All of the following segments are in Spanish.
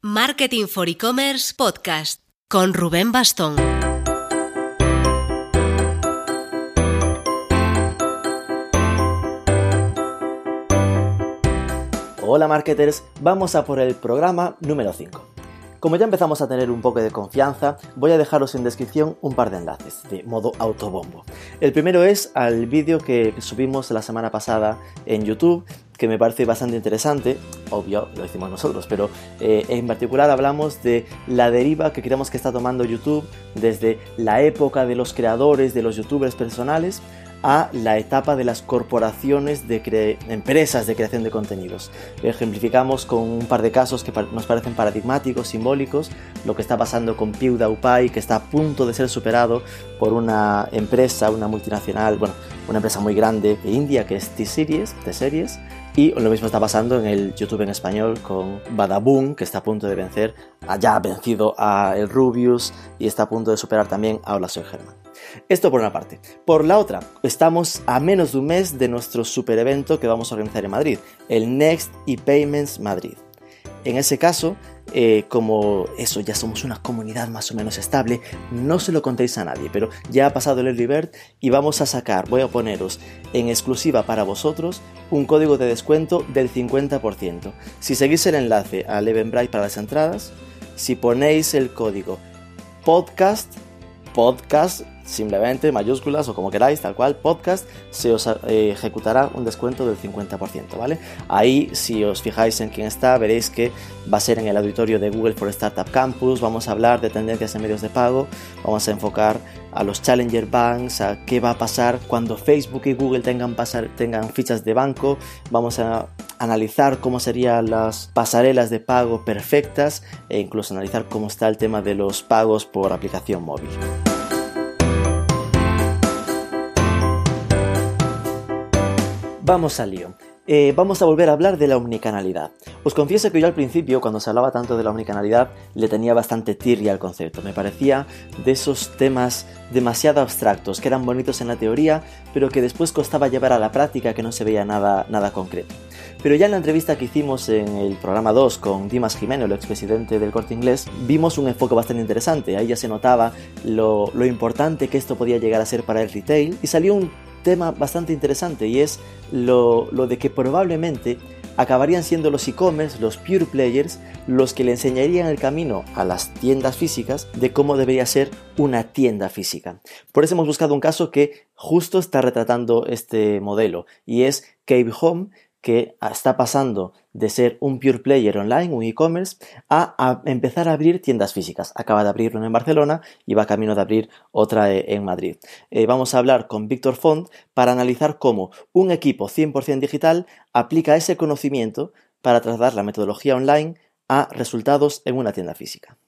Marketing for E-Commerce Podcast con Rubén Bastón. Hola marketers, vamos a por el programa número 5. Como ya empezamos a tener un poco de confianza, voy a dejaros en descripción un par de enlaces de modo autobombo. El primero es al vídeo que subimos la semana pasada en YouTube, que me parece bastante interesante, obvio, lo hicimos nosotros, pero eh, en particular hablamos de la deriva que creemos que está tomando YouTube desde la época de los creadores, de los youtubers personales, a la etapa de las corporaciones de empresas de creación de contenidos. Ejemplificamos con un par de casos que nos parecen paradigmáticos, simbólicos, lo que está pasando con PewDiePie, que está a punto de ser superado por una empresa, una multinacional, bueno, una empresa muy grande de India que es T-Series, T-Series, y lo mismo está pasando en el YouTube en español con Badaboom, que está a punto de vencer, ya vencido a el Rubius y está a punto de superar también a Hola Soy Germán. Esto por una parte. Por la otra, estamos a menos de un mes de nuestro super evento que vamos a organizar en Madrid, el Next ePayments Madrid. En ese caso, eh, como eso, ya somos una comunidad más o menos estable, no se lo contéis a nadie, pero ya ha pasado el early bird y vamos a sacar, voy a poneros en exclusiva para vosotros un código de descuento del 50%. Si seguís el enlace al Eventbrite para las entradas, si ponéis el código podcast, podcast simplemente mayúsculas o como queráis, tal cual, podcast, se os eh, ejecutará un descuento del 50%, ¿vale? Ahí, si os fijáis en quién está, veréis que va a ser en el auditorio de Google for Startup Campus, vamos a hablar de tendencias en medios de pago, vamos a enfocar a los Challenger Banks, a qué va a pasar cuando Facebook y Google tengan, pasar, tengan fichas de banco, vamos a analizar cómo serían las pasarelas de pago perfectas e incluso analizar cómo está el tema de los pagos por aplicación móvil. Vamos al lío. Eh, vamos a volver a hablar de la omnicanalidad. Os confieso que yo al principio, cuando se hablaba tanto de la omnicanalidad, le tenía bastante tirria al concepto. Me parecía de esos temas demasiado abstractos, que eran bonitos en la teoría, pero que después costaba llevar a la práctica, que no se veía nada, nada concreto. Pero ya en la entrevista que hicimos en el programa 2 con Dimas Jiménez, el expresidente del Corte Inglés, vimos un enfoque bastante interesante. Ahí ya se notaba lo importante que esto podía llegar a ser para el retail y salió un tema bastante interesante y es lo, de que probablemente acabarían siendo los e-commerce, los pure players, los que le enseñarían el camino a las tiendas físicas de cómo debería ser una tienda física. Por eso hemos buscado un caso que justo está retratando este modelo y es Cave Home, que está pasando de ser un pure player online, un e-commerce, a, empezar a abrir tiendas físicas. Acaba de abrir una en Barcelona y va camino de abrir otra eh, en Madrid. Eh, vamos a hablar con Víctor Font para analizar cómo un equipo 100% digital aplica ese conocimiento para trasladar la metodología online a resultados en una tienda física.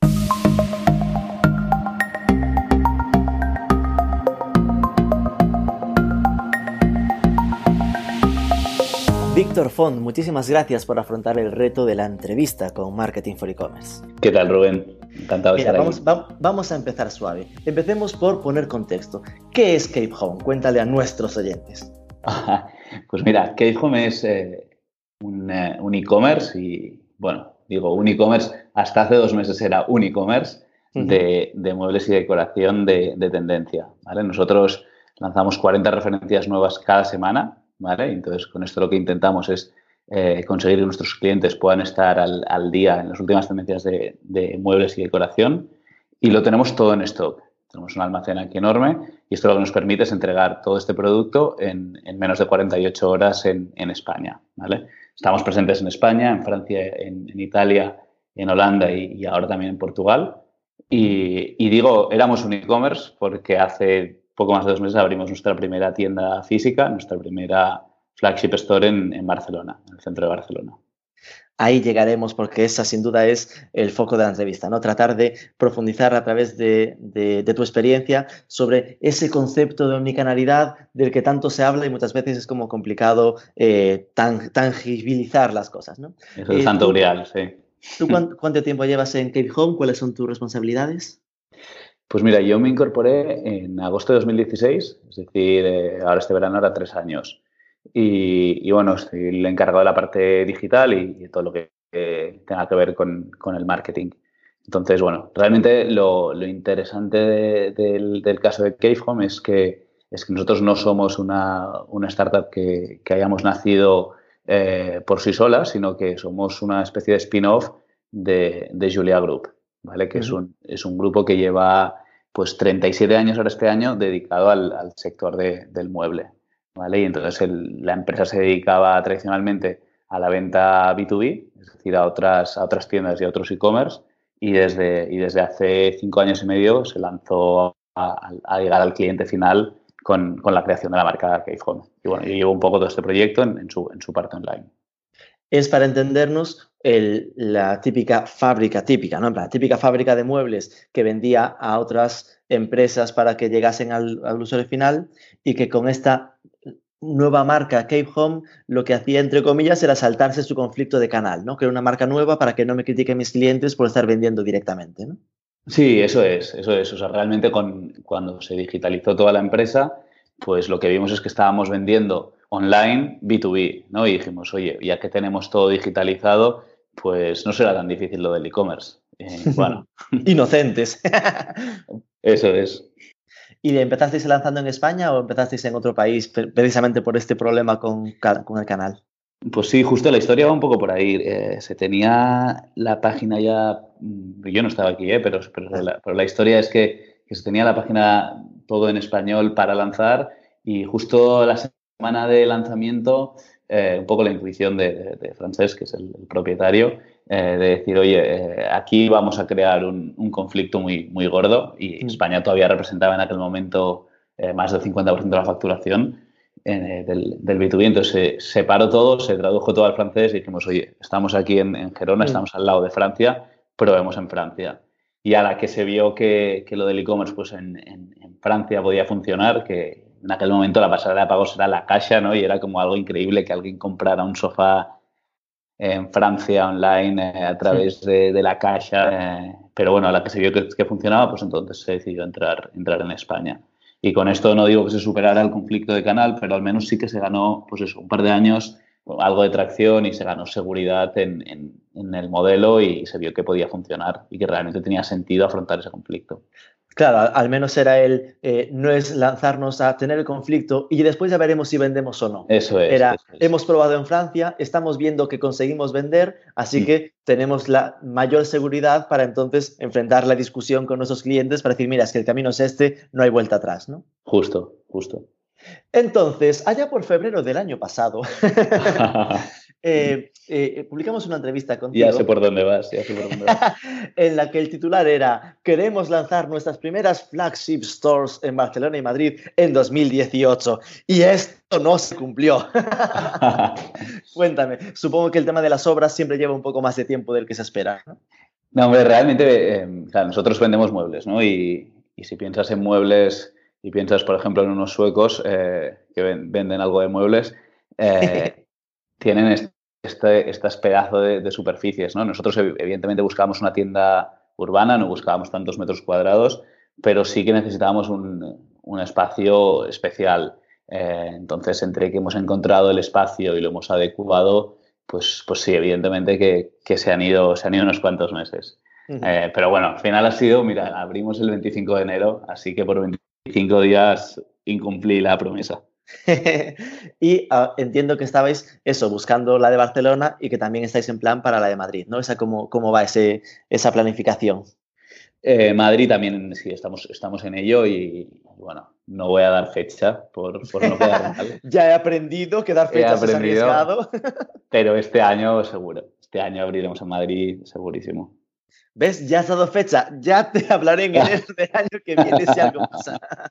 Víctor Font, muchísimas gracias por afrontar el reto de la entrevista con Marketing for E-Commerce. ¿Qué tal, Rubén? Encantado de estar vamos, vamos a empezar suave. Empecemos por poner contexto. ¿Qué es Cape Home? Cuéntale a nuestros oyentes. pues mira, Cape Home es eh, eh, un, e-commerce y, bueno, digo un e-commerce, hasta hace dos meses era un e-commerce de, muebles y decoración de, de tendencia. ¿vale? Nosotros lanzamos 40 referencias nuevas cada semana entonces, con esto lo que intentamos es eh, conseguir que nuestros clientes puedan estar al, día en las últimas tendencias de, muebles y decoración y lo tenemos todo en stock. Tenemos un almacén aquí enorme y esto lo que nos permite es entregar todo este producto en, menos de 48 horas en, España, Estamos presentes en España, en Francia, en, Italia, en Holanda y, ahora también en Portugal. Y, y digo, éramos un e-commerce porque hace poco más de dos meses abrimos nuestra primera tienda física, nuestra primera flagship store en, Barcelona, en el centro de Barcelona. Ahí llegaremos porque esa sin duda es el foco de la entrevista, ¿no? Tratar de profundizar a través de, tu experiencia sobre ese concepto de omnicanalidad del que tanto se habla y muchas veces es como complicado eh, tangibilizar las cosas, ¿no? Eso es santo grial, sí. ¿Tú cuánto, cuánto, tiempo llevas en Cape Home? ¿Cuáles son tus responsabilidades? Pues mira, yo me incorporé en agosto de 2016, es decir, eh, ahora este verano era tres años. Y, bueno, estoy el encargado de la parte digital y, todo lo que tenga que ver con, el marketing. Entonces, bueno, realmente lo, interesante del, caso de Cave Home es que, es que nosotros no somos una, startup que, hayamos nacido eh, por sí sola, sino que somos una especie de spin-off de, Julia Group, ¿vale? Que es, un, es un grupo que lleva pues 37 años ahora este año dedicado al, sector del mueble, ¿vale? Y entonces la empresa se dedicaba tradicionalmente a la venta B2B, es decir, a otras, tiendas y a otros e-commerce, y desde, hace cinco años y medio se lanzó a, llegar al cliente final con, la creación de la marca Cave Home. Y bueno, yo llevo un poco todo este proyecto en su parte online. Es para entendernos la típica fábrica típica, ¿no? La típica fábrica de muebles que vendía a otras empresas para que llegasen al, al usuario final y que con esta nueva marca Cape Home lo que hacía, entre comillas, era saltarse su conflicto de canal, ¿no? Crear una marca nueva para que no me critiquen mis clientes por estar vendiendo directamente. Sí, eso es, eso es. O sea, realmente con, cuando se digitalizó toda la empresa, pues lo que vimos es que estábamos vendiendo online B2B, ¿no? Y dijimos, oye, ya que tenemos todo digitalizado, pues no será tan difícil lo del e-commerce. Eh, bueno. Inocentes. eso es. ¿Y empezasteis lanzando en España o empezasteis en otro país precisamente por este problema con, con el canal? Pues sí, justo la historia va un poco por ahí. Eh, se tenía la página ya, mm, yo no estaba aquí, eh, pero, pero, la, historia es que, se tenía la página todo en español para lanzar y justo la semana de lanzamiento, eh, un poco la intuición de, de, Francesc, que es el propietario, eh, de decir, oye, eh, aquí vamos a crear un, conflicto muy, muy gordo y mm. España todavía representaba en aquel momento más del 50% de la facturación del, del, B2B. Entonces se separó todo, se tradujo todo al francés y dijimos, oye, estamos aquí en, Gerona, mm. estamos al lado de Francia, probemos en Francia. Y a la que se vio que, que lo del e-commerce pues en, en, Francia podía funcionar, que en aquel momento la pasarela de pagos era la caja, ¿no? Y era como algo increíble que alguien comprara un sofá en Francia online eh, a través de, la caja, eh, pero bueno, a la que se vio que, funcionaba, pues entonces se decidió entrar, entrar en España. Y con esto no digo que se superara el conflicto de canal, pero al menos sí que se ganó, pues eso, un par de años, algo de tracción y se ganó seguridad en, en el modelo y se vio que podía funcionar y que realmente tenía sentido afrontar ese conflicto. Claro, al menos era el, eh, no es lanzarnos a tener el conflicto y después ya veremos si vendemos o no. Eso es. Era, hemos probado en Francia, estamos viendo que conseguimos vender, así mm. que tenemos la mayor seguridad para entonces enfrentar la discusión con nuestros clientes para decir, mira, es que el camino es este, no hay vuelta atrás, ¿no? Justo, justo. Entonces, allá por febrero del año pasado, Eh, eh, publicamos una entrevista contigo. Ya sé por dónde vas, ya sé por dónde vas. en la que el titular era Queremos lanzar nuestras primeras flagship stores en Barcelona y Madrid en 2018. Y esto no se cumplió. Cuéntame, supongo que el tema de las obras siempre lleva un poco más de tiempo del que se espera. No, hombre, realmente, eh, nosotros vendemos muebles, ¿no? Y, y, si piensas en muebles y piensas, por ejemplo, en unos suecos que venden algo de muebles, tienen este, este pedazo de, superficies. ¿no? Nosotros, evidentemente, buscábamos una tienda urbana, no buscábamos tantos metros cuadrados, pero sí que necesitábamos un, espacio especial. Eh, entonces, entre que hemos encontrado el espacio y lo hemos adecuado, pues, pues sí, evidentemente que, se, han ido, se han ido unos cuantos meses. Eh, pero bueno, al final ha sido, mira, abrimos el 25 de enero, así que por 25 días incumplí la promesa. y ah, entiendo que estabais eso, buscando la de Barcelona y que también estáis en plan para la de Madrid, ¿no? Esa, ¿Cómo, cómo va ese, esa planificación? Eh, Madrid también, sí, estamos, estamos en ello y bueno, no voy a dar fecha por, por no quedar mal. ya he aprendido que dar fecha es arriesgado. pero este año seguro, este año abriremos en Madrid segurísimo. ¿Ves? Ya has dado fecha. Ya te hablaré en enero del año que viene si algo pasa.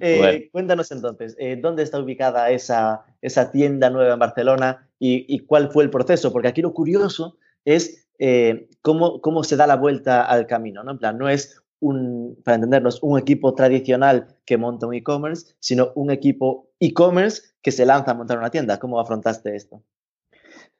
Eh, cuéntanos entonces, eh, ¿dónde está ubicada esa, esa tienda nueva en Barcelona y, cuál fue el proceso? Porque aquí lo curioso es eh, cómo, cómo se da la vuelta al camino. ¿no? En plan, no es un, para entendernos, un equipo tradicional que monta un e-commerce, sino un equipo e-commerce que se lanza a montar una tienda. ¿Cómo afrontaste esto?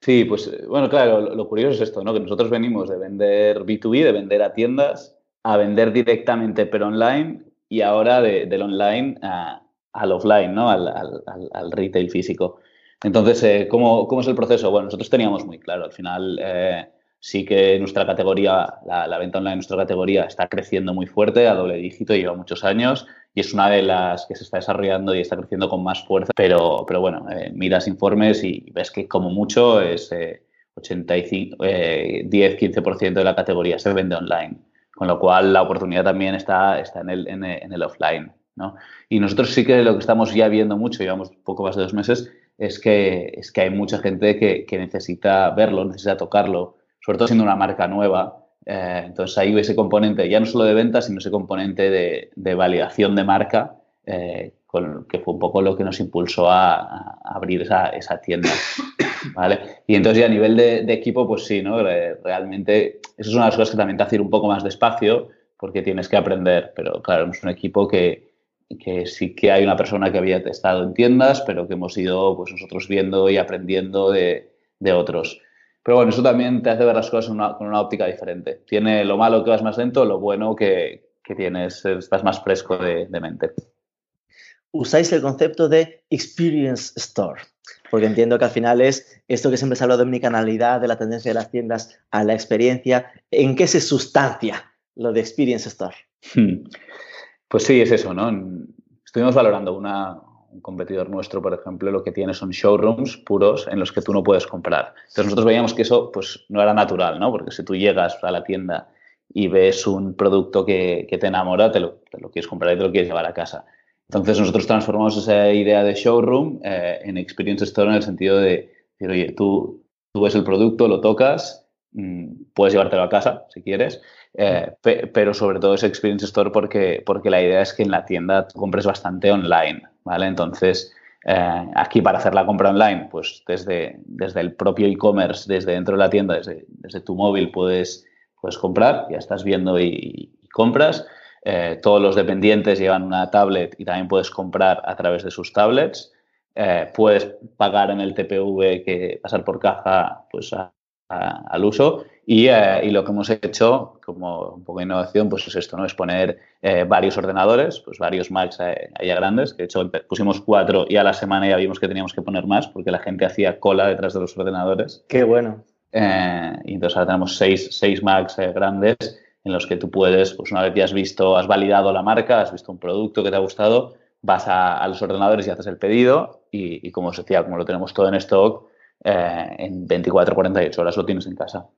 Sí, pues bueno, claro, lo, curioso es esto, ¿no? Que nosotros venimos de vender B2B, de vender a tiendas, a vender directamente pero online y ahora del online al offline, ¿no? Al, retail físico. Entonces, ¿cómo, ¿cómo, es el proceso? Bueno, nosotros teníamos muy claro, al final sí que nuestra categoría, la, venta online de nuestra categoría está creciendo muy fuerte, a doble dígito, lleva muchos años y es una de las que se está desarrollando y está creciendo con más fuerza. Pero, pero bueno, eh, miras informes y ves que como mucho es 85, 10-15% de la categoría se vende online, con lo cual la oportunidad también está, está en, el, en, el offline. ¿no? Y nosotros sí que lo que estamos ya viendo mucho, llevamos poco más de dos meses, es que, es que hay mucha gente que, que necesita verlo, necesita tocarlo, sobre todo siendo una marca nueva. Eh, entonces ahí ese componente, ya no solo de ventas, sino ese componente de, validación de marca, eh, que fue un poco lo que nos impulsó a, abrir esa, esa, tienda. ¿vale? Y entonces ya a nivel de, equipo, pues sí, ¿no? realmente eso es una de las cosas que también te hace ir un poco más despacio porque tienes que aprender, pero claro, es un equipo que, que sí que hay una persona que había testado en tiendas, pero que hemos ido pues, nosotros viendo y aprendiendo de, de otros. Pero bueno, eso también te hace ver las cosas con una óptica diferente. Tiene lo malo que vas más lento, lo bueno que, tienes, estás más fresco de, mente. Usáis el concepto de Experience Store, porque entiendo que al final es esto que siempre se habla de omnicanalidad, de la tendencia de las tiendas a la experiencia. ¿En qué se sustancia lo de Experience Store? Hmm. Pues sí, es eso, ¿no? Estuvimos valorando una, un competidor nuestro, por ejemplo, lo que tiene son showrooms puros en los que tú no puedes comprar. Entonces nosotros veíamos que eso pues no era natural, ¿no? Porque si tú llegas a la tienda y ves un producto que, te enamora, te lo, quieres comprar y te lo quieres llevar a casa. Entonces nosotros transformamos esa idea de showroom eh, en experience store en el sentido de oye, tú, tú ves el producto, lo tocas, mm, puedes llevártelo a casa si quieres, eh, pero sobre todo es Experience Store porque, porque la idea es que en la tienda tú compres bastante online, ¿vale? Entonces, eh, aquí para hacer la compra online, pues desde, desde el propio e-commerce, desde dentro de la tienda, desde, desde, tu móvil puedes, puedes comprar, ya estás viendo y, compras. Eh, todos los dependientes llevan una tablet y también puedes comprar a través de sus tablets. puedes pagar en el TPV que pasar por caja pues al uso eh, y, lo que hemos hecho como un poco de innovación, pues es esto, ¿no? Es poner eh, varios ordenadores, pues varios Macs eh, allá grandes, que de hecho pusimos cuatro y a la semana ya vimos que teníamos que poner más porque la gente hacía cola detrás de los ordenadores. Qué bueno. y entonces ahora tenemos seis, seis Macs grandes en los que tú puedes, pues una vez ya has visto, has validado la marca, has visto un producto que te ha gustado, vas a, los ordenadores y haces el pedido y, y, como os decía, como lo tenemos todo en stock, en 24 48 horas lo tienes en casa.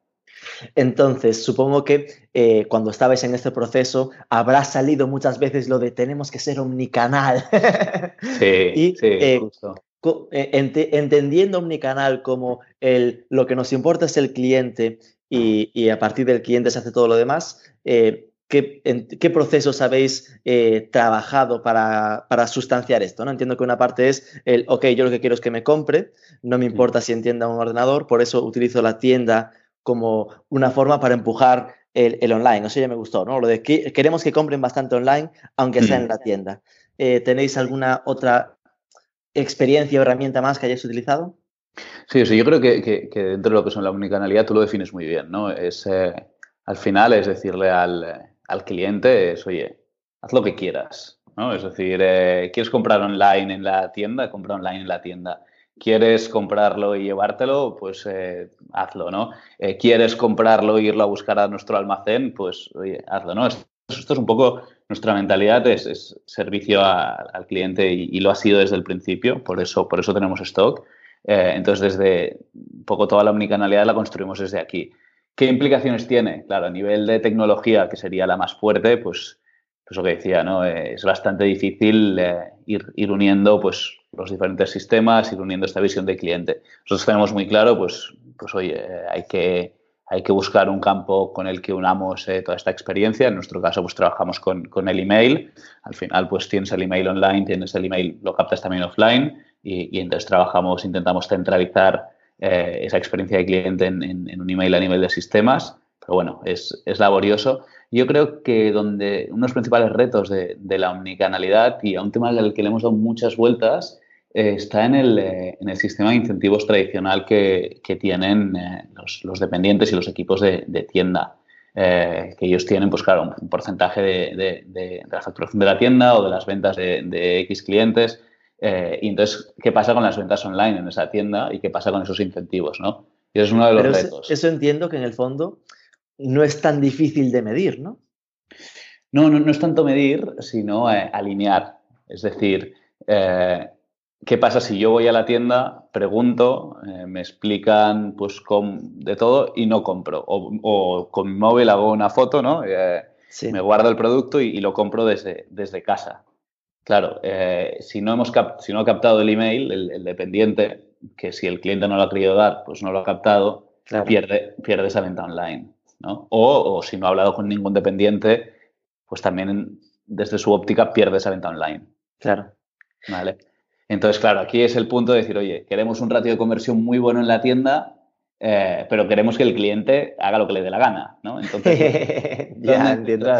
Entonces, supongo que eh, cuando estabais en este proceso habrá salido muchas veces lo de tenemos que ser omnicanal. Sí, y, sí, eh, eh, entendiendo omnicanal como el, lo que nos importa es el cliente y, a partir del cliente se hace todo lo demás, ¿qué, ¿qué, procesos habéis trabajado para, para, sustanciar esto? ¿no? Entiendo que una parte es el, ok, yo lo que quiero es que me compre, no me importa si entienda un ordenador, por eso utilizo la tienda como una forma para empujar el, online. Eso ya me gustó, ¿no? Lo de que queremos que compren bastante online, aunque sea en mm. la tienda. Eh, ¿Tenéis alguna otra experiencia o herramienta más que hayáis utilizado? Sí, sí yo creo que, dentro de lo que son la omnicanalidad tú lo defines muy bien, ¿no? Es, eh, al final es decirle al, cliente, es, oye, haz lo que quieras, ¿no? Es decir, eh, ¿quieres comprar online en la tienda? Compra online en la tienda quieres comprarlo y llevártelo, pues eh, hazlo, ¿no? Eh, quieres comprarlo e irlo a buscar a nuestro almacén, pues hazlo, ¿no? Esto, es un poco nuestra mentalidad, es, servicio al cliente y, lo ha sido desde el principio, por eso, por eso tenemos stock. Eh, entonces, desde un poco toda la omnicanalidad la construimos desde aquí. ¿Qué implicaciones tiene? Claro, a nivel de tecnología, que sería la más fuerte, pues, pues lo que decía, ¿no? es bastante difícil ir uniendo, pues, los diferentes sistemas, ir uniendo esta visión de cliente. Nosotros tenemos muy claro, pues, pues oye, hay que, hay que buscar un campo con el que unamos eh, toda esta experiencia. En nuestro caso, pues trabajamos con, con, el email. Al final, pues tienes el email online, tienes el email, lo captas también offline y, y entonces trabajamos, intentamos centralizar eh, esa experiencia de cliente en, en, un email a nivel de sistemas. Pero bueno, es, es laborioso. Yo creo que donde unos principales retos de, de, la omnicanalidad y a un tema al que le hemos dado muchas vueltas eh, está en el, eh, en el, sistema de incentivos tradicional que, que tienen eh, los, los, dependientes y los equipos de, de tienda. que ellos tienen, pues claro, un porcentaje de, de, la facturación de la tienda o de las ventas de, X clientes. Eh, y entonces, ¿qué pasa con las ventas online en esa tienda y qué pasa con esos incentivos, ¿no? Y es uno de los retos. Eso, entiendo que en el fondo no es tan difícil de medir, ¿no? No, no, es tanto medir, sino eh, alinear. Es decir, eh, ¿qué pasa si yo voy a la tienda, pregunto, me explican pues con, de todo y no compro? O, con mi móvil hago una foto, ¿no? Me guardo el producto y, lo compro desde, desde casa. Claro, eh, si, no hemos si no ha captado el email, el, dependiente, que si el cliente no lo ha querido dar, pues no lo ha captado, pierde, pierde esa venta online. ¿No? O, si no ha hablado con ningún dependiente, pues también desde su óptica pierde esa venta online. Claro. ¿Vale? Entonces, claro, aquí es el punto de decir, oye, queremos un ratio de conversión muy bueno en la tienda, eh, pero queremos que el cliente haga lo que le dé la gana, ¿no? Entonces, ya entiendo.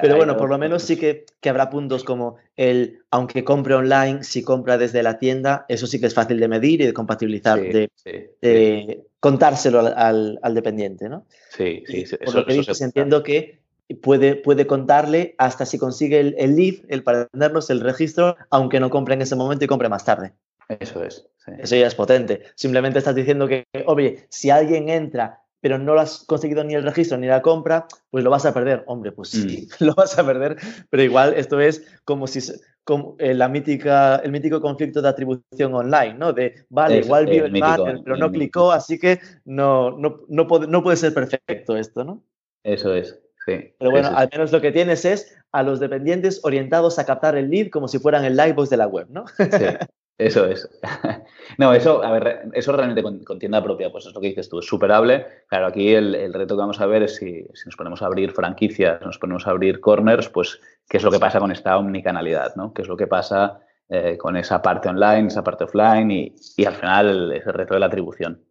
pero bueno, por lo menos sí que, que, habrá puntos como el, aunque compre online, si compra desde la tienda, eso sí que es fácil de medir y de compatibilizar, de, contárselo al, al, dependiente, ¿no? Sí, sí. por lo que dices, entiendo que puede, puede contarle hasta si consigue el, el lead, el para tenernos el registro, aunque no compre en ese momento y compre más tarde. Eso es. Eso ya es potente. Simplemente estás diciendo que, oye, si alguien entra pero no lo has conseguido ni el registro ni la compra, pues lo vas a perder. Hombre, pues sí, mm. lo vas a perder, pero igual esto es como si como eh, la mítica, el mítico conflicto de atribución online, ¿no? De, vale, igual vio el, el pero no clicó, así que no, no, no, puede, no puede ser perfecto esto, ¿no? Eso es, sí. Pero bueno, al menos lo que tienes es a los dependientes orientados a captar el lead como si fueran el livebox de la web, ¿no? Sí, Eso es. no, eso, a ver, eso realmente con, tienda propia, pues es lo que dices tú, es superable. Claro, aquí el, reto que vamos a ver es si, nos ponemos a abrir franquicias, nos ponemos a abrir corners, pues qué es lo que pasa con esta omnicanalidad, ¿no? ¿Qué es lo que pasa eh, con esa parte online, esa parte offline y, y al final ese reto de la atribución.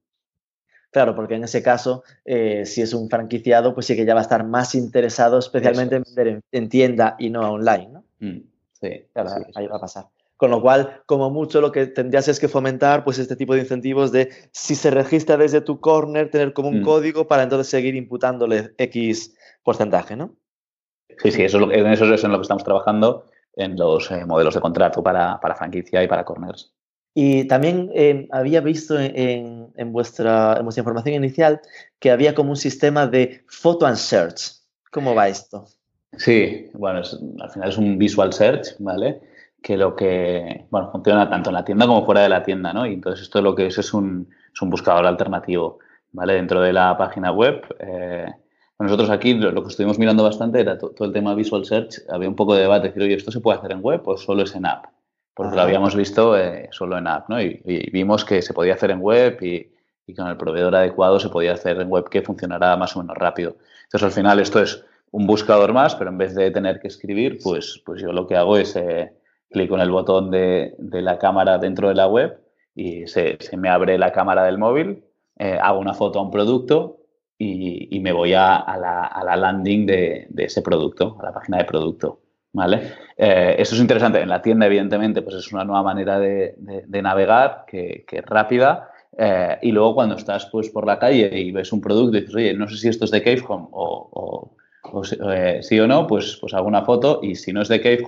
Claro, porque en ese caso, eh, si es un franquiciado, pues sí que ya va a estar más interesado especialmente en vender en, tienda y no online, ¿no? Mm, sí, claro, ahí va a pasar. Con lo cual, como mucho, lo que tendrías es que fomentar pues, este tipo de incentivos de si se registra desde tu corner, tener como un mm. código para entonces seguir imputándole X porcentaje, ¿no? Sí, sí, eso, en eso es en lo que estamos trabajando en los eh, modelos de contrato para, franquicia y para corners. Y también eh, había visto en, vuestra, en vuestra información inicial que había como un sistema de photo and search. ¿Cómo va esto? Sí, bueno, al final es un visual search, ¿vale? Que lo que, bueno, funciona tanto en la tienda como fuera de la tienda, ¿no? Y entonces esto lo que es es un, es un buscador alternativo, ¿vale? Dentro de la página web. Eh, nosotros aquí lo, que estuvimos mirando bastante era todo el tema Visual Search. Había un poco de debate, decir, oye, ¿esto se puede hacer en web o solo es en app? Porque lo habíamos visto eh, solo en app, ¿no? Y, vimos que se podía hacer en web y, y, con el proveedor adecuado se podía hacer en web que funcionara más o menos rápido. Entonces, al final, esto es un buscador más, pero en vez de tener que escribir, pues, pues yo lo que hago es... Eh, clico en el botón de, la cámara dentro de la web y se, me abre la cámara del móvil, eh, hago una foto a un producto y, me voy a, la, landing de, ese producto, a la página de producto. ¿Vale? Eh, esto es interesante. En la tienda, evidentemente, pues es una nueva manera de, navegar que, es rápida. Eh, y luego cuando estás pues, por la calle y ves un producto y dices, oye, no sé si esto es de Cave Home o, sí o no, pues, pues hago una foto y si no es de Cave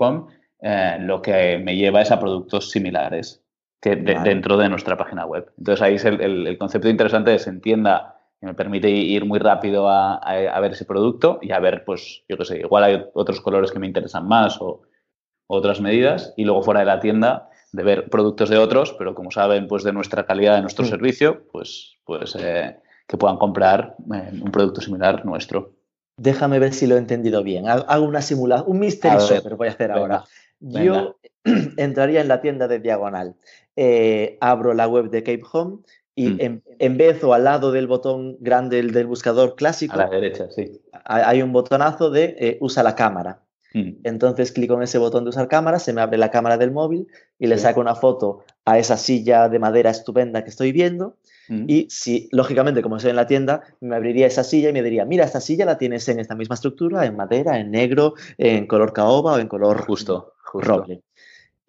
eh, lo que me lleva es a productos similares que dentro de nuestra página web. Entonces ahí es el, concepto interesante de se entienda que me permite ir muy rápido a, ver ese producto y a ver, pues, yo qué sé, igual hay otros colores que me interesan más o otras medidas y luego fuera de la tienda de ver productos de otros, pero como saben, pues de nuestra calidad, de nuestro servicio, pues, pues eh, que puedan comprar eh, un producto similar nuestro. Déjame ver si lo he entendido bien. Hago una simulación, un mystery shopper voy a hacer ahora. Yo entraría en la tienda de Diagonal, eh, abro la web de Cape Home y mm. en, vez o al lado del botón grande del buscador clásico, a la derecha, sí. hay un botonazo de eh, usa la cámara. Mm. Entonces clico en ese botón de usar cámara, se me abre la cámara del móvil y le saco una foto a esa silla de madera estupenda que estoy viendo. Mm. Y si, lógicamente, como estoy en la tienda, me abriría esa silla y me diría, mira, esta silla la tienes en esta misma estructura, en madera, en negro, en color caoba o en color justo.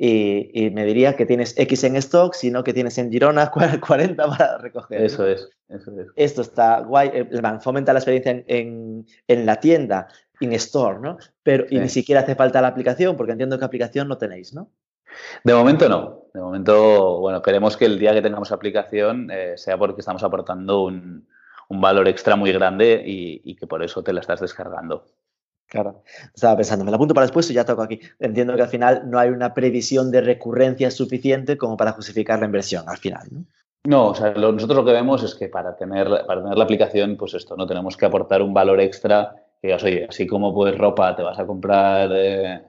Y, me diría que tienes X en stock, sino que tienes en Girona 40 para recoger. Eso es, Esto está guay, eh, fomenta la experiencia en, la tienda, in store, ¿no? Pero y ni siquiera hace falta la aplicación, porque entiendo que aplicación no tenéis, ¿no? De momento no. De momento, bueno, queremos que el día que tengamos aplicación eh, sea porque estamos aportando un, valor extra muy grande y, que por eso te la estás descargando. Claro, estaba pensando, me la apunto para después y ya toco aquí. Entiendo que al final no hay una previsión de recurrencia suficiente como para justificar la inversión al final, ¿no? No, o sea, nosotros lo que vemos es que para tener, para tener la aplicación, pues esto, no tenemos que aportar un valor extra que digas, oye, así como pues ropa te vas a comprar, eh,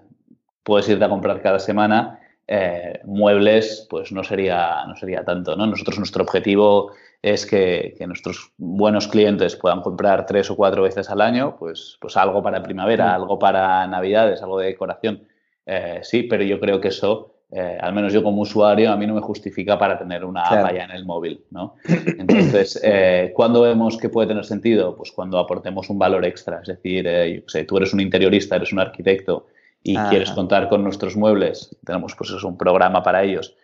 puedes irte a comprar cada semana, eh, muebles, pues no sería, no sería tanto, ¿no? Nosotros nuestro objetivo es que, nuestros buenos clientes puedan comprar tres o cuatro veces al año, pues, pues algo para primavera, algo para navidades, algo de decoración. Eh, sí, pero yo creo que eso, eh, al menos yo como usuario, a mí no me justifica para tener una valla en el móvil, ¿no? Entonces, eh, ¿cuándo vemos que puede tener sentido? Pues cuando aportemos un valor extra. Es decir, yo sé, tú eres un interiorista, eres un arquitecto y quieres contar con nuestros muebles, tenemos pues eso, un programa para ellos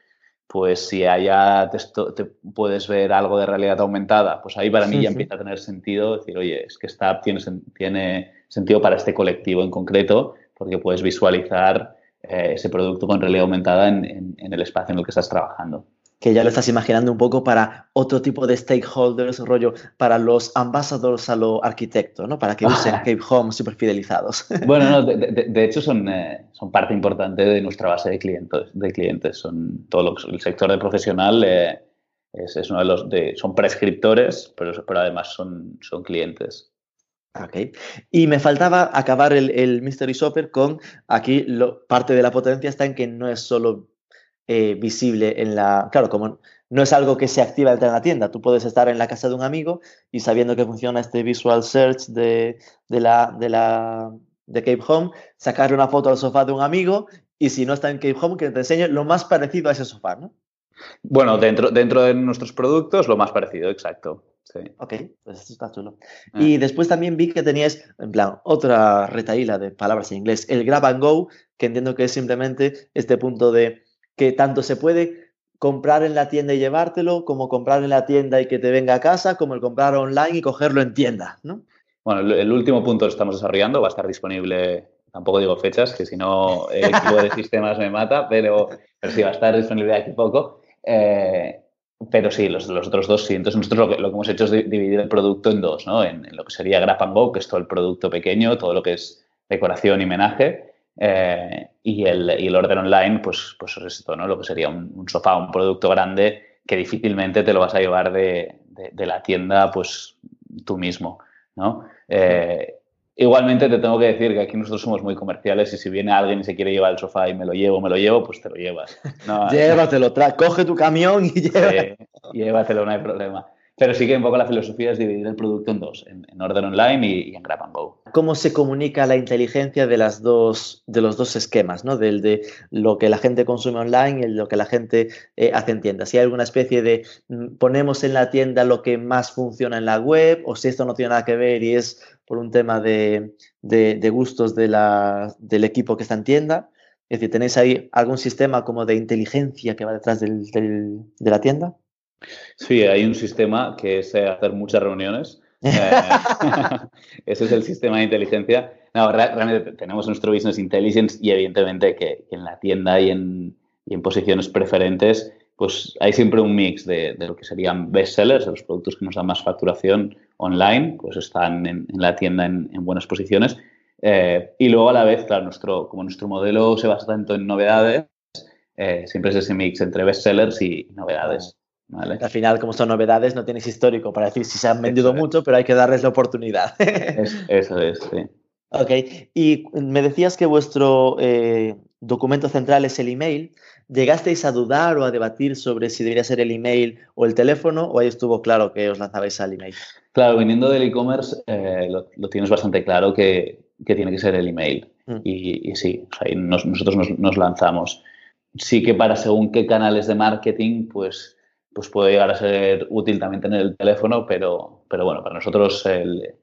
pues si allá te, puedes ver algo de realidad aumentada, pues ahí para mí ya empieza a tener sentido decir, oye, es que esta app tiene, tiene sentido para este colectivo en concreto, porque puedes visualizar eh, ese producto con realidad aumentada en, el espacio en el que estás trabajando que ya lo estás imaginando un poco para otro tipo de stakeholders, rollo, para los ambassadors a lo arquitecto, ¿no? Para que usen Cape Home super fidelizados. Bueno, no, de, hecho son, eh, son parte importante de nuestra base de clientes. De clientes. Son todo el sector de profesional eh, es, uno de los de, son prescriptores, pero, pero además son, son clientes. Ok. Y me faltaba acabar el, el Mystery Shopper con aquí lo, parte de la potencia está en que no es solo eh, visible en la... Claro, como no es algo que se activa en la tienda, tú puedes estar en la casa de un amigo y sabiendo que funciona este visual search de, la, de, la, de Cape Home, sacarle una foto al sofá de un amigo y si no está en Cape Home, que te enseñe lo más parecido a ese sofá, ¿no? Bueno, dentro, dentro de nuestros productos, lo más parecido, exacto. Sí. Ok, pues esto está chulo. Ah. Y después también vi que tenías, en plan, otra retaíla de palabras en inglés, el grab and go, que entiendo que es simplemente este punto de que tanto se puede comprar en la tienda y llevártelo, como comprar en la tienda y que te venga a casa, como el comprar online y cogerlo en tienda, ¿no? Bueno, el último punto lo estamos desarrollando, va a estar disponible, tampoco digo fechas, que si no el equipo de sistemas me mata, pero, pero sí, va a estar disponible aquí poco. Eh, pero sí, los, los, otros dos sí. Entonces nosotros lo que, hemos hecho es dividir el producto en dos, ¿no? En, lo que sería Grab and Go, que es todo el producto pequeño, todo lo que es decoración y menaje, eh, y, el, y, el, orden online, pues, pues es esto, ¿no? Lo que sería un, sofá, un producto grande que difícilmente te lo vas a llevar de, de, la tienda, pues tú mismo, ¿no? Eh, igualmente te tengo que decir que aquí nosotros somos muy comerciales y si viene alguien y se quiere llevar el sofá y me lo llevo, me lo llevo, pues te lo llevas. Llévatelo, coge tu camión y llévatelo. llévatelo, no hay problema. Pero sí que un poco la filosofía es dividir el producto en dos, en, orden online y, en Grab and Go. ¿Cómo se comunica la inteligencia de, los dos esquemas, ¿no? del de lo que la gente consume online y lo que la gente eh, hace en tienda? Si hay alguna especie de mm, ponemos en la tienda lo que más funciona en la web o si esto no tiene nada que ver y es por un tema de, gustos del equipo que está en tienda. Es decir, ¿tenéis ahí algún sistema como de inteligencia que va detrás de la tienda? Sí, hay un sistema que es eh, hacer muchas reuniones. Eh, ese es el sistema de inteligencia. No, realmente tenemos nuestro business intelligence y evidentemente que, en la tienda y en, posiciones preferentes, pues hay siempre un mix de, lo que serían bestsellers, los productos que nos dan más facturación online, pues están en, la tienda en, buenas posiciones. Eh, y luego a la vez, claro, nuestro, como nuestro modelo se basa tanto en novedades, siempre es ese mix entre bestsellers y novedades. Al final, como son novedades, no tienes histórico para decir si se han vendido mucho, pero hay que darles la oportunidad. eso es, sí. Ok, y me decías que vuestro eh, documento central es el email. ¿Llegasteis a dudar o a debatir sobre si debería ser el email o el teléfono o ahí estuvo claro que os lanzabais al email? Claro, viniendo del e-commerce eh, lo, tienes bastante claro que, tiene que ser el email. Mm. Y, sí, nosotros nos, nos lanzamos. Sí que para según qué canales de marketing, pues pues puede llegar a ser útil también tener el teléfono, pero, pero bueno, para nosotros el,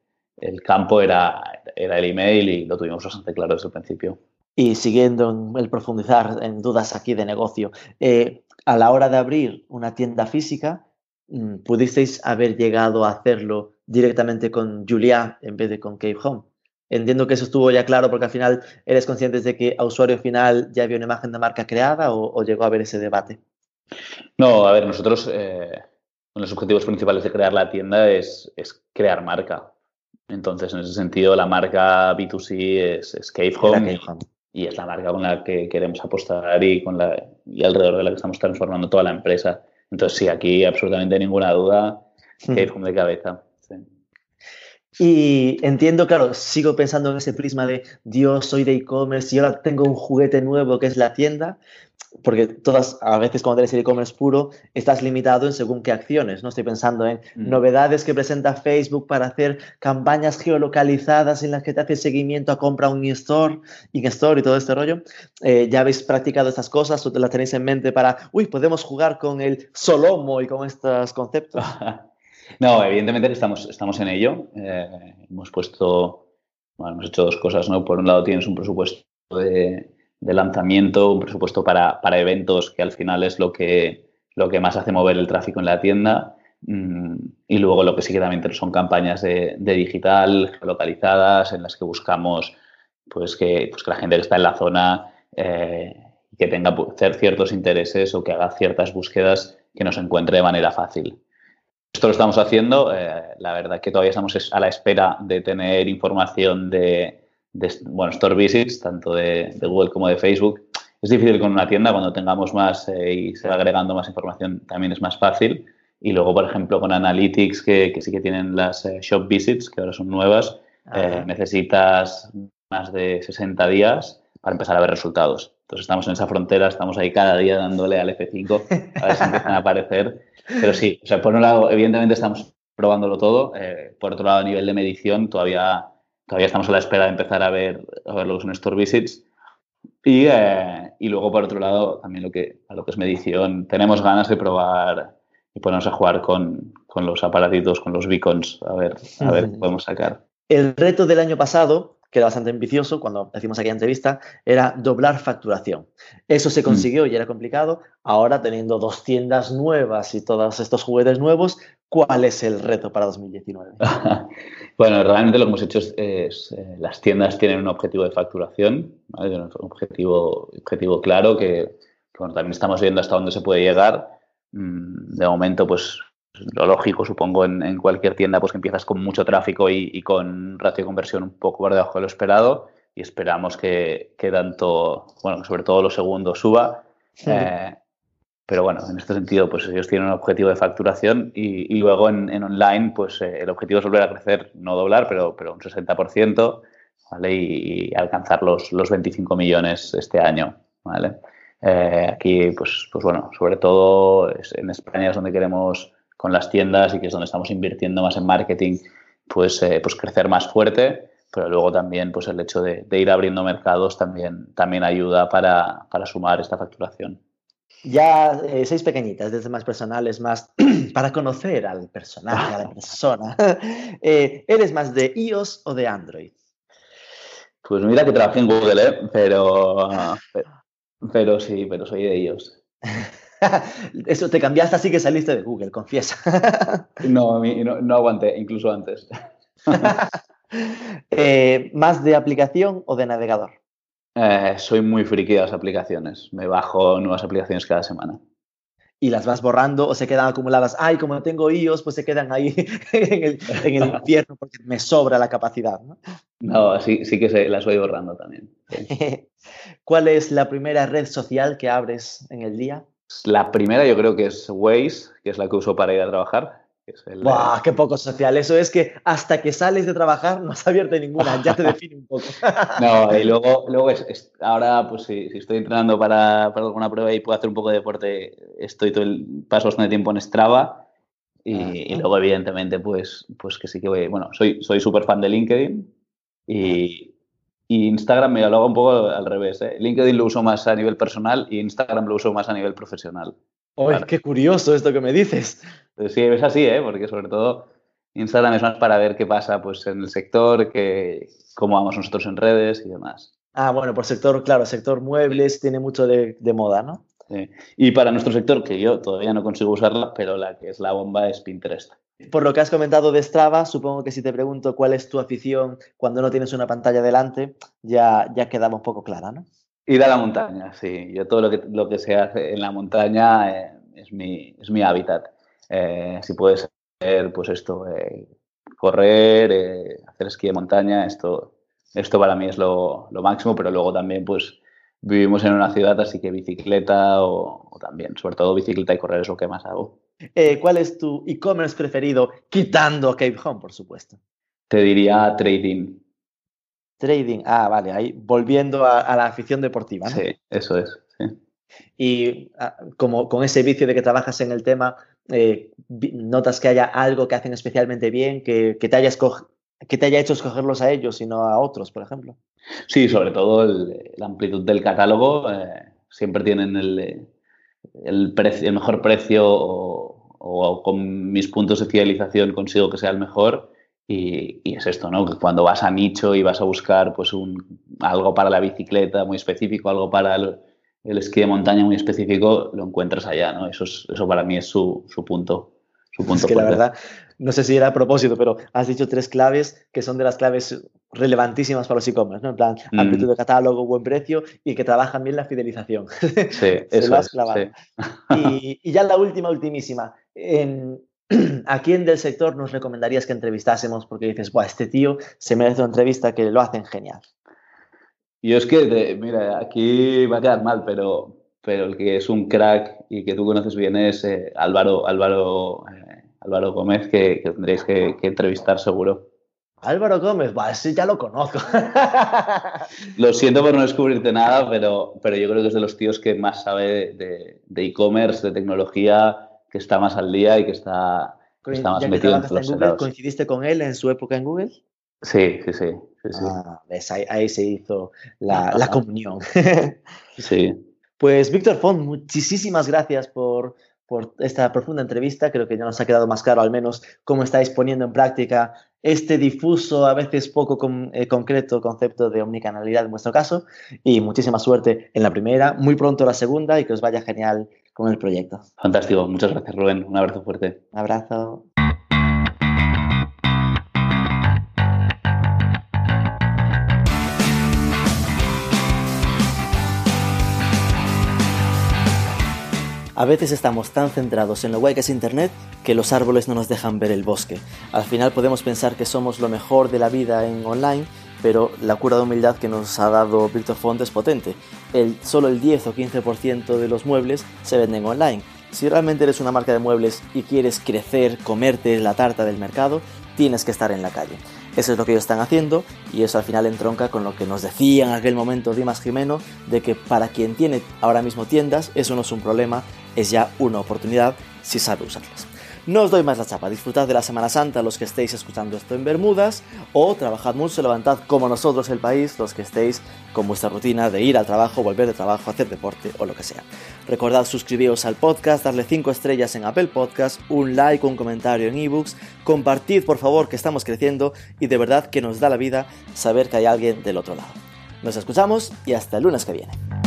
campo era, era el email y lo tuvimos bastante claro desde el principio. Y siguiendo en el profundizar en dudas aquí de negocio, eh, a la hora de abrir una tienda física, mm, ¿pudisteis haber llegado a hacerlo directamente con Julia en vez de con Cape Home? Entiendo que eso estuvo ya claro porque al final eres consciente de que a usuario final ya había una imagen de marca creada o, llegó a haber ese debate. No, a ver, nosotros, eh, uno de los objetivos principales de crear la tienda es, crear marca. Entonces, en ese sentido, la marca B2C es, es Cave Home, Y, es la marca con la que queremos apostar y, con la, y alrededor de la que estamos transformando toda la empresa. Entonces, sí, aquí absolutamente ninguna duda, Cave Home de cabeza. Y entiendo, claro, sigo pensando en ese prisma de Dios, soy de e-commerce y ahora tengo un juguete nuevo que es la tienda, porque todas, a veces cuando eres e-commerce puro, estás limitado en según qué acciones, ¿no? Estoy pensando en mm. novedades que presenta Facebook para hacer campañas geolocalizadas en las que te hace seguimiento a compra un in-store, in-store y todo este rollo. Eh, ¿Ya habéis practicado estas cosas o te las tenéis en mente para, uy, podemos jugar con el Solomo y con estos conceptos? No, evidentemente estamos, estamos en ello. Eh, hemos puesto, bueno, hemos hecho dos cosas, ¿no? Por un lado tienes un presupuesto de, lanzamiento, un presupuesto para, eventos, que al final es lo que, lo que más hace mover el tráfico en la tienda. Mm, y luego lo que sí que también son campañas de, digital localizadas en las que buscamos pues que, pues que la gente que está en la zona eh, que tenga ciertos intereses o que haga ciertas búsquedas que nos encuentre de manera fácil. Esto lo estamos haciendo. Eh, la verdad que todavía estamos a la espera de tener información de, bueno, store visits, tanto de, Google como de Facebook. Es difícil con una tienda, cuando tengamos más eh, y se va agregando más información también es más fácil. Y luego, por ejemplo, con Analytics, que, sí que tienen las eh, shop visits, que ahora son nuevas, necesitas más de 60 días para empezar a ver resultados. Entonces estamos en esa frontera, estamos ahí cada día dándole al F5 a ver si empiezan a aparecer pero sí, o sea, por un lado, evidentemente estamos probándolo todo. Eh, por otro lado, a nivel de medición, todavía, todavía estamos a la espera de empezar a ver, a ver los Store Visits. Y, eh, y, luego, por otro lado, también lo que, a lo que es medición, tenemos ganas de probar y ponernos a jugar con, con los aparatitos, con los beacons, a ver, a ver qué podemos sacar. El reto del año pasado que era bastante ambicioso cuando hicimos aquella entrevista, era doblar facturación. Eso se mm. consiguió y era complicado. Ahora, teniendo dos tiendas nuevas y todos estos juguetes nuevos, ¿cuál es el reto para 2019? bueno, realmente lo que hemos hecho es, eh, las tiendas tienen un objetivo de facturación, un objetivo, objetivo claro que, también estamos viendo hasta dónde se puede llegar. Mm, de momento, pues lo lógico, supongo, en, cualquier tienda, pues que empiezas con mucho tráfico y, con ratio de conversión un poco por debajo de lo esperado y esperamos que, tanto, bueno, sobre todo lo segundo suba. Eh, pero bueno, en este sentido, pues ellos tienen un objetivo de facturación y, luego en, online, pues eh, el objetivo es volver a crecer, no doblar, pero, pero un 60%, ¿vale? Y, alcanzar los, los 25 millones este año, ¿vale? Eh, aquí, pues, pues bueno, sobre todo en España es donde queremos con las tiendas y que es donde estamos invirtiendo más en marketing, pues, eh, pues crecer más fuerte, pero luego también pues el hecho de, ir abriendo mercados también, también ayuda para, sumar esta facturación. Ya eh, seis pequeñitas, desde más personales, más para conocer al personaje, a la persona. Eh, ¿Eres más de iOS o de Android? Pues mira que trabajé en Google, pero, pero sí, pero soy de iOS. Eso te cambiaste así que saliste de Google, confiesa. no, no, no aguanté, incluso antes. Eh, ¿Más de aplicación o de navegador? Eh, soy muy friki de las aplicaciones. Me bajo nuevas aplicaciones cada semana. ¿Y las vas borrando o se quedan acumuladas? Ay, como tengo iOS, pues se quedan ahí en el, en el infierno porque me sobra la capacidad. No, no sí, sí que se, las voy borrando también. ¿Cuál es la primera red social que abres en el día? La primera yo creo que es Waze, que es la que uso para ir a trabajar. ¡Buah, qué poco social! Eso es que hasta que sales de trabajar no has abierto ninguna, ya te define un poco. no, y luego, luego es, ahora, pues si, estoy entrenando para, alguna prueba y puedo hacer un poco de deporte, estoy todo el paso bastante tiempo en Strava. Y, y, luego, evidentemente, pues, pues que sí que voy. Bueno, soy súper fan de LinkedIn y, y Instagram me lo hago un poco al revés. ¿eh? LinkedIn lo uso más a nivel personal y Instagram lo uso más a nivel profesional. ¡Uy, qué curioso esto que me dices! Pues sí, es así, ¿eh? porque sobre todo Instagram es más para ver qué pasa pues, en el sector, que, cómo vamos nosotros en redes y demás. Ah, bueno, por sector, claro, sector muebles tiene mucho de, de moda, ¿no? Sí. Y para nuestro sector, que yo todavía no consigo usarla, pero la que es la bomba es Pinterest. Por lo que has comentado de Strava, supongo que si te pregunto cuál es tu afición cuando no tienes una pantalla delante, ya, ya quedaba un poco clara, ¿no? Ir a la montaña, sí. Yo todo lo que, lo que se hace en la montaña eh, es, mi, es mi hábitat. Eh, si puede ser, pues esto, eh, correr, hacer esquí de montaña, esto, esto para mí es lo, lo, máximo, pero luego también, pues, vivimos en una ciudad, así que bicicleta o, o también, sobre todo bicicleta y correr es lo que más hago. Eh, ¿Cuál es tu e-commerce preferido, quitando Cape Home, por supuesto? Te diría trading. Trading, ah, vale, ahí volviendo a, la afición deportiva. ¿no? Sí, eso es. Sí. Y ah, como con ese vicio de que trabajas en el tema, eh, ¿notas que haya algo que hacen especialmente bien, que, que, te haya que te haya hecho escogerlos a ellos y no a otros, por ejemplo? Sí, sobre todo la amplitud del catálogo. Eh, siempre tienen el, el, precio, el mejor precio o, con mis puntos de fidelización consigo que sea el mejor. Y, es esto, ¿no? Que cuando vas a nicho y vas a buscar pues un, algo para la bicicleta muy específico, algo para el, esquí de montaña muy específico, lo encuentras allá, ¿no? Eso, eso para mí es su, su punto. Su punto es que la verdad, no sé si era a propósito, pero has dicho tres claves que son de las claves relevantísimas para los e-commerce, ¿no? En plan, mm. amplitud de catálogo, buen precio y que trabajan bien la fidelización. Sí, eso lo has clavado. Y, y, ya la última, ultimísima. En, ¿A quién del sector nos recomendarías que entrevistásemos? Porque dices, Buah, este tío se merece una entrevista que lo hacen genial. Yo es que, mira, aquí va a quedar mal, pero, pero el que es un crack y que tú conoces bien es eh, Álvaro, Álvaro eh, Álvaro Gómez, que, tendréis que, entrevistar seguro. Álvaro Gómez, va, ese ya lo conozco. lo siento por no descubrirte nada, pero, pero yo creo que es de los tíos que más sabe de e-commerce, de, tecnología, que está más al día y que está, más metido en los Google, ¿Coincidiste con él en su época en Google? Sí, sí, sí. Ah, ahí, se hizo la, la comunión. sí. Pues Víctor Font, muchísimas gracias por, por esta profunda entrevista. Creo que ya nos ha quedado más claro al menos cómo estáis poniendo en práctica este difuso, a veces poco eh, concreto concepto de omnicanalidad en vuestro caso. Y muchísima suerte en la primera, muy pronto la segunda y que os vaya genial con el proyecto. Fantástico. Muchas gracias, Rubén. Un abrazo fuerte. Un abrazo. A veces estamos tan centrados en lo guay que es Internet que los árboles no nos dejan ver el bosque. Al final podemos pensar que somos lo mejor de la vida en online, pero la cura de humildad que nos ha dado Victor Font es potente. El, solo el 10 o 15% de los muebles se venden online. Si realmente eres una marca de muebles y quieres crecer, comerte la tarta del mercado, tienes que estar en la calle. Eso es lo que ellos están haciendo y eso al final entronca con lo que nos decía en aquel momento Dimas Jimeno de que para quien tiene ahora mismo tiendas eso no es un problema, es ya una oportunidad si sabe usarlas. No os doy más la chapa, disfrutad de la Semana Santa los que estéis escuchando esto en Bermudas o trabajad mucho, levantad como nosotros el país los que estéis con vuestra rutina de ir al trabajo, volver de trabajo, hacer deporte o lo que sea. Recordad suscribiros al podcast, darle 5 estrellas en Apple Podcast, un like, un comentario en ebooks, compartid por favor que estamos creciendo y de verdad que nos da la vida saber que hay alguien del otro lado. Nos escuchamos y hasta el lunes que viene.